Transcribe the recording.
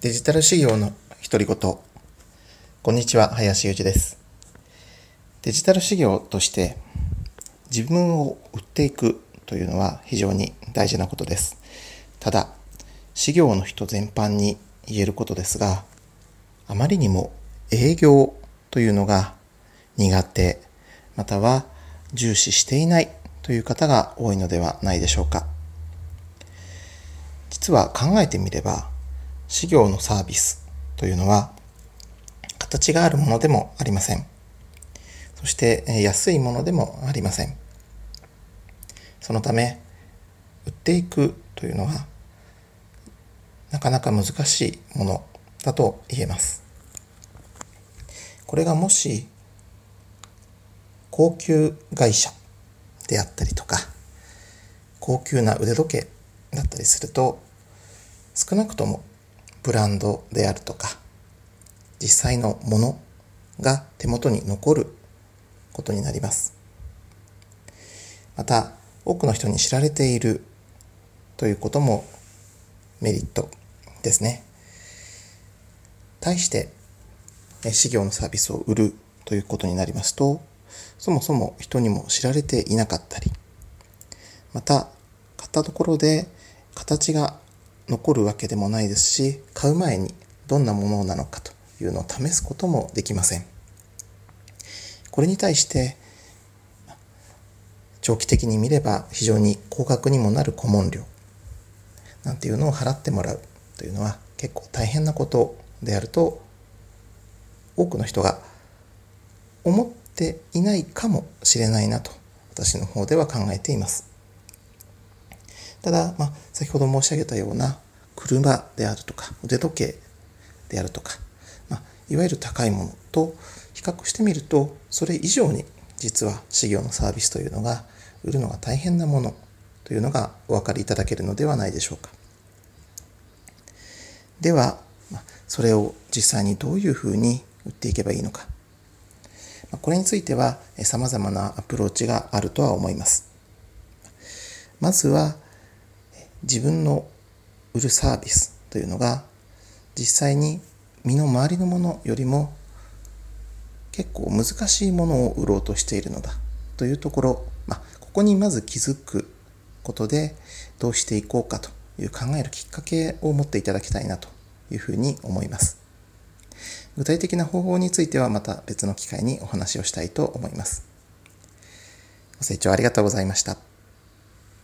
デジタル事業の独り言。こんにちは、林裕二です。デジタル事業として自分を売っていくというのは非常に大事なことです。ただ、事業の人全般に言えることですが、あまりにも営業というのが苦手、または重視していないという方が多いのではないでしょうか。実は考えてみれば、事業のサービスというのは形があるものでもありません。そして安いものでもありません。そのため、売っていくというのはなかなか難しいものだと言えます。これがもし高級会社であったりとか高級な腕時計だったりすると少なくともブランドであるとか実際のものが手元に残ることになります。また多くの人に知られているということもメリットですね。対して事業のサービスを売るということになりますとそもそも人にも知られていなかったりまた買ったところで形が残るわけでもないですし、買う前にどんなものなのかというのを試すこともできません。これに対して、長期的に見れば非常に高額にもなる顧問料なんていうのを払ってもらうというのは結構大変なことであると多くの人が思っていないかもしれないなと私の方では考えています。ただ、まあ、先ほど申し上げたような車であるとか腕時計であるとか、まあ、いわゆる高いものと比較してみるとそれ以上に実は事業のサービスというのが売るのが大変なものというのがお分かりいただけるのではないでしょうか。では、それを実際にどういうふうに売っていけばいいのか。これについては様々なアプローチがあるとは思います。まずは自分の売るサービスというのが実際に身の回りのものよりも結構難しいものを売ろうとしているのだというところ、まあ、ここにまず気づくことでどうしていこうかという考えるきっかけを持っていただきたいなというふうに思います。具体的な方法についてはまた別の機会にお話をしたいと思います。ご清聴ありがとうございました。